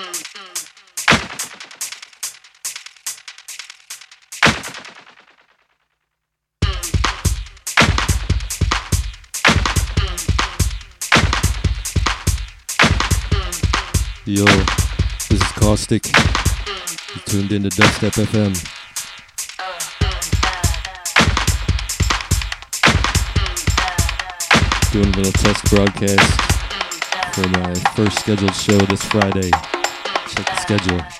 Yo, this is Caustic. You tuned in to Dubstep FM. Doing a little test broadcast for my first scheduled show this Friday. Check the schedule.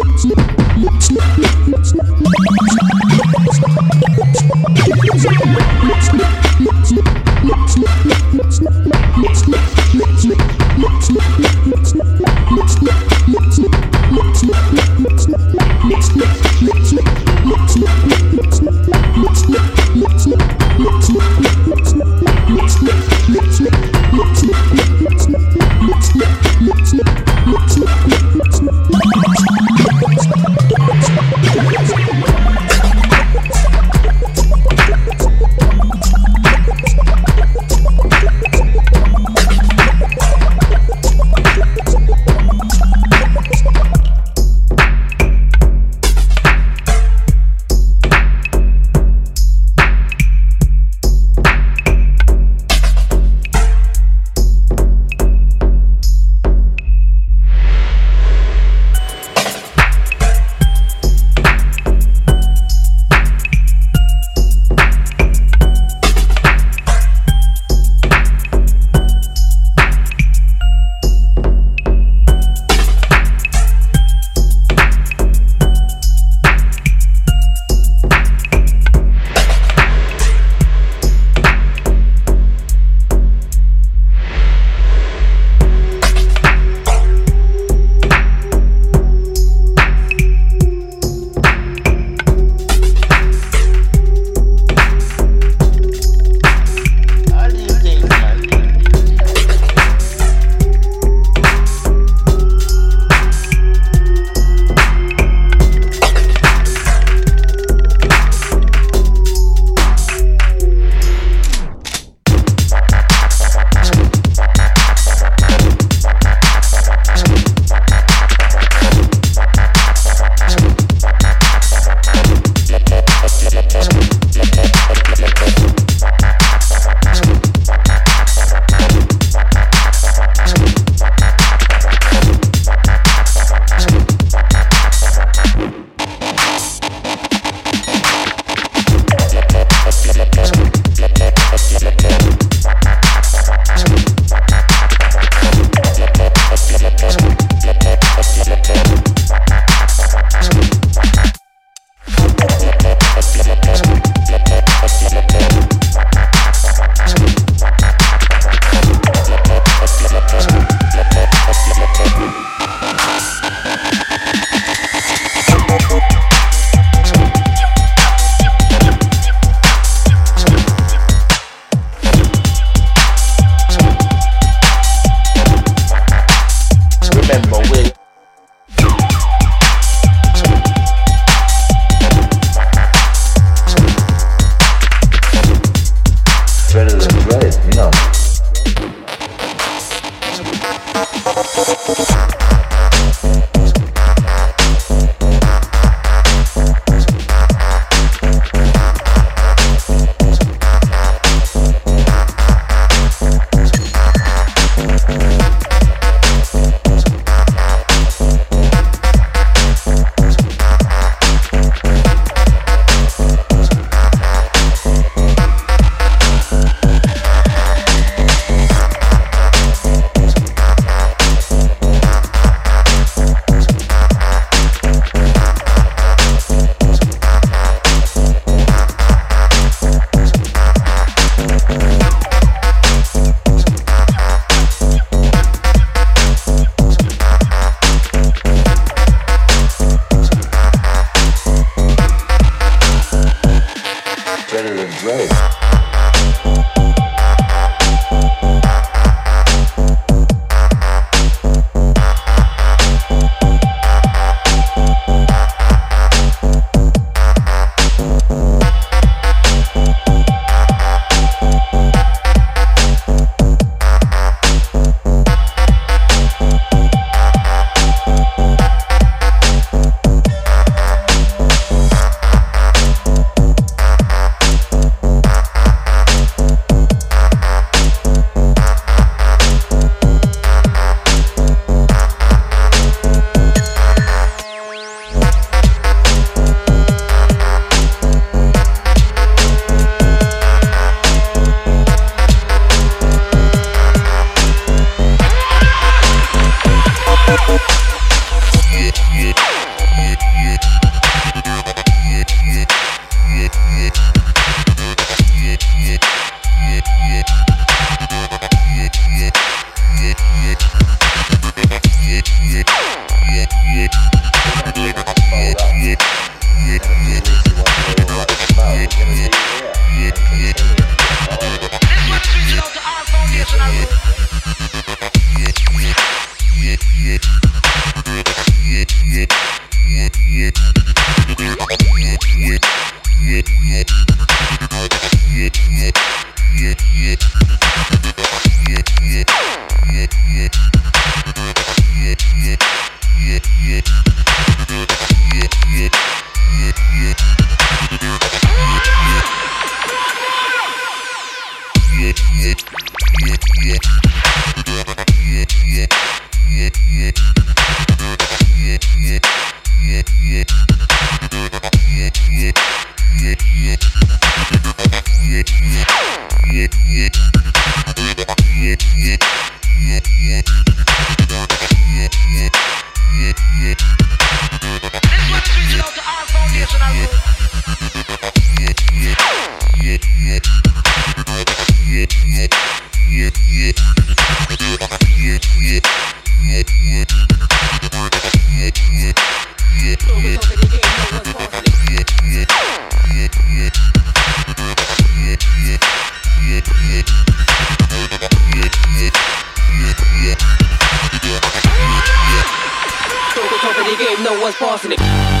game, no one's passing it.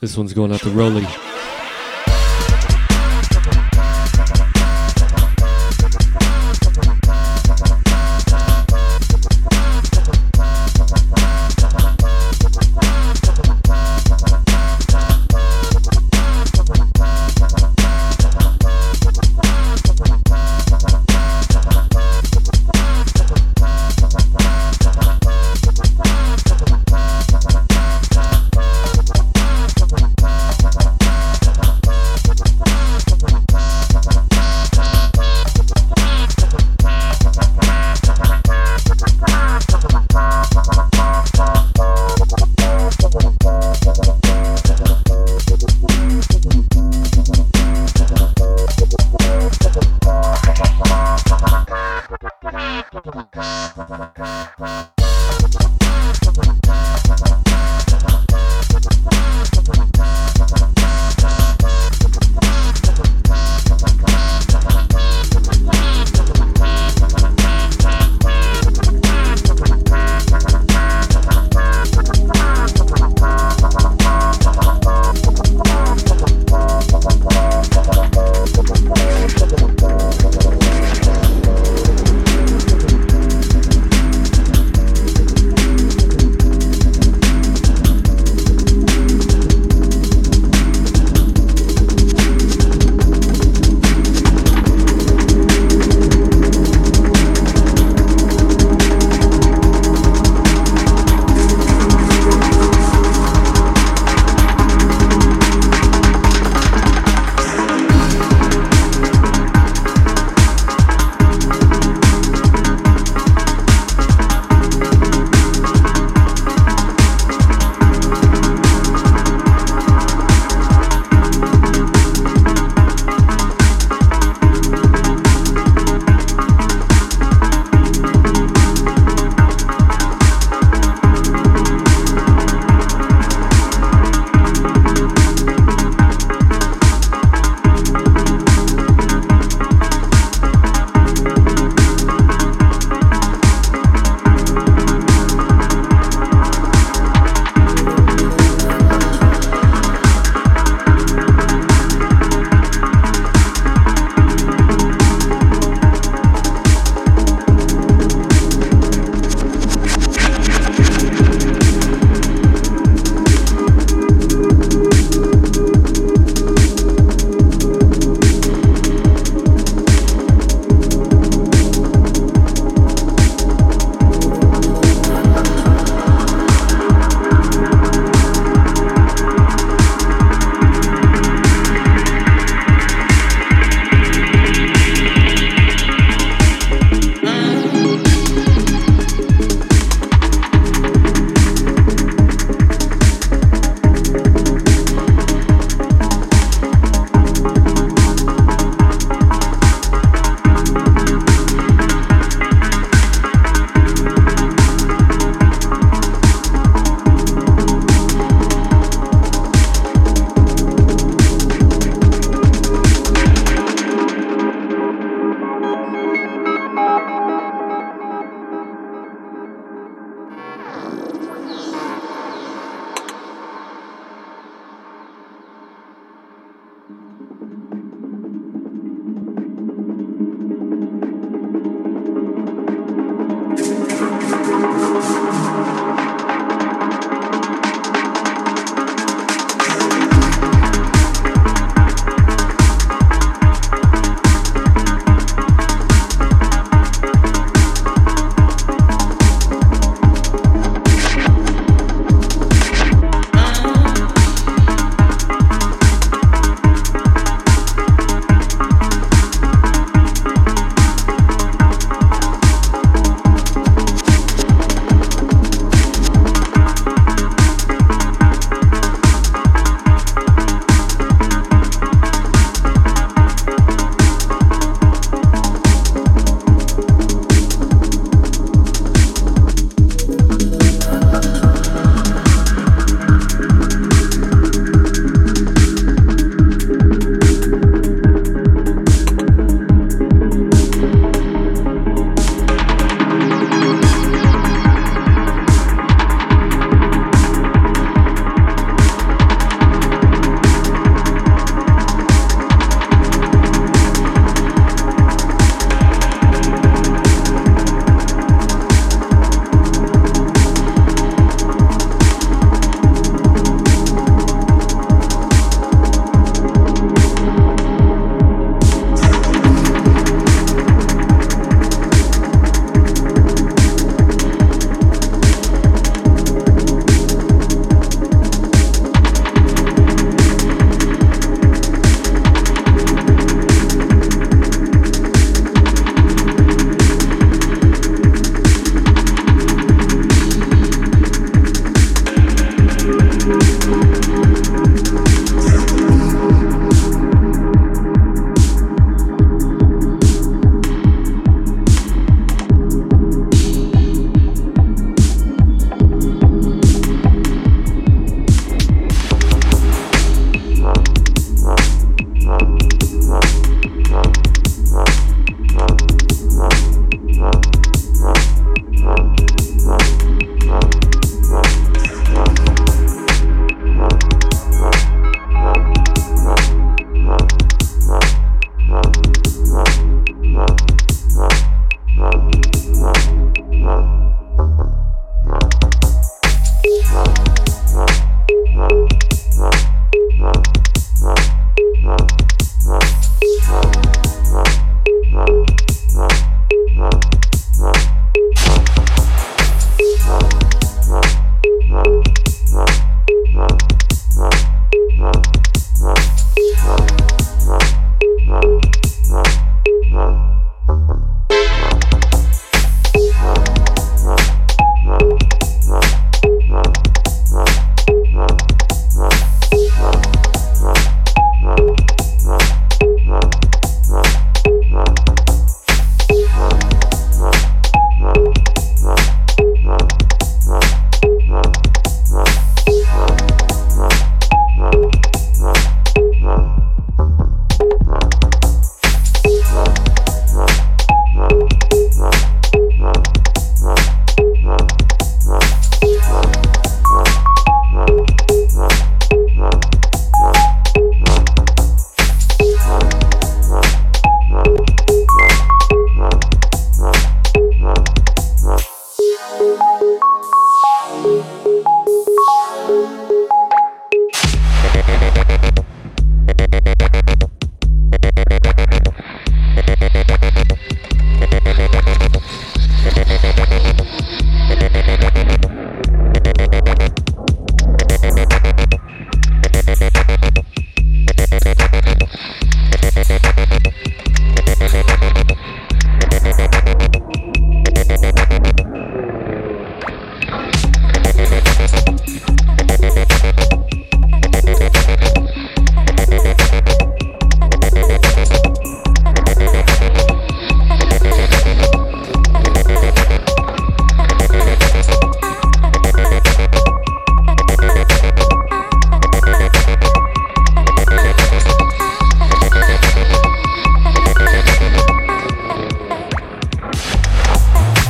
This one's going out to Rolly.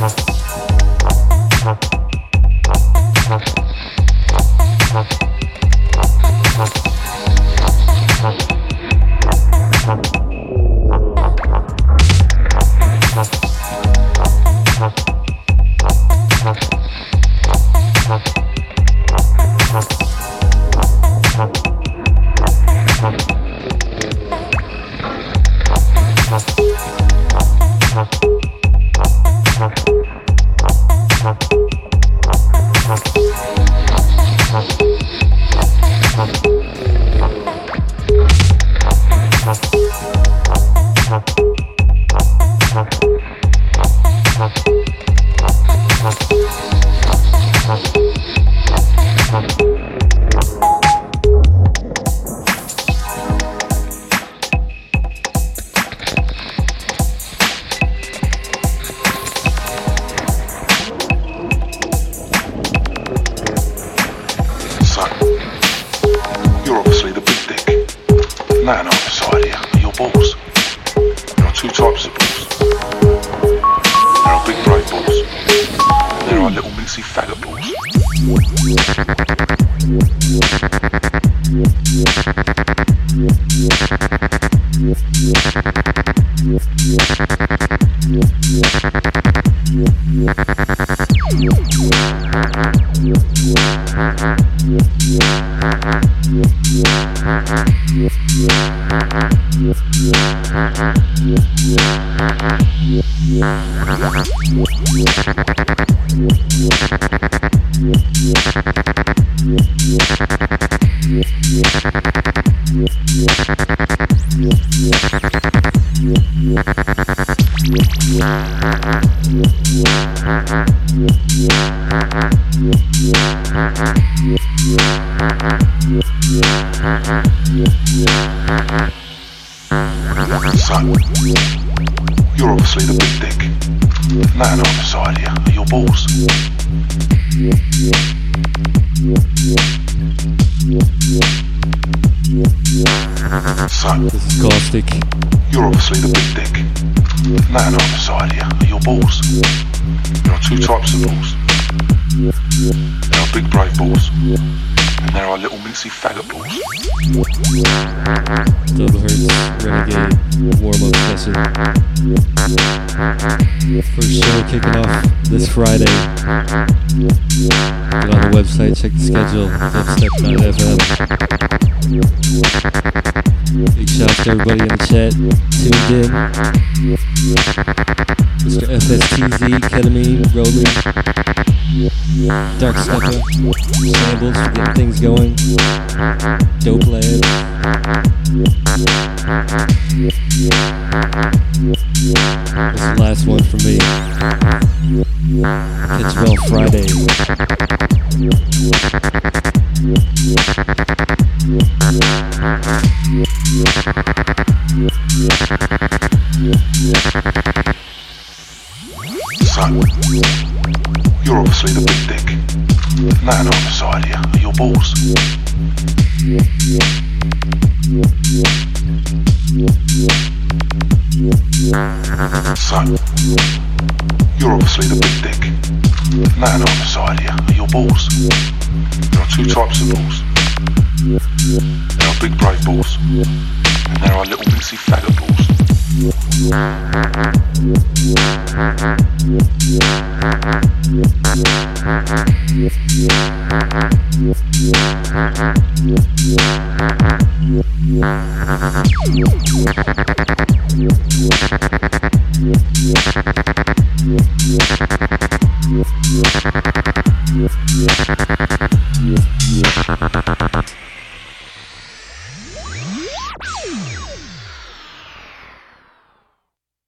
ます。Nothing on the side here your balls. Son, This is Caustic. you're obviously the big dick. Nothing on the side here are your balls. There are two types of balls. There are big brave balls, there are little mincy faggot balls. Double Hertz Renegade warm up session. First show kicking off this Friday. Get on the website, check the schedule, dubstep.fm. Big shout out to everybody in the chat tuned in. Mr. FSTZ, Ketamine, Rolling, Dark Stepper, Shambles for getting things going. Dope Lad. This is the last one for me. It's all Friday. Son, you're obviously the big dick. Nothing on the side here are your balls. There are two types of balls. There are big brave balls, and there are little mincy faggot balls. Yeah.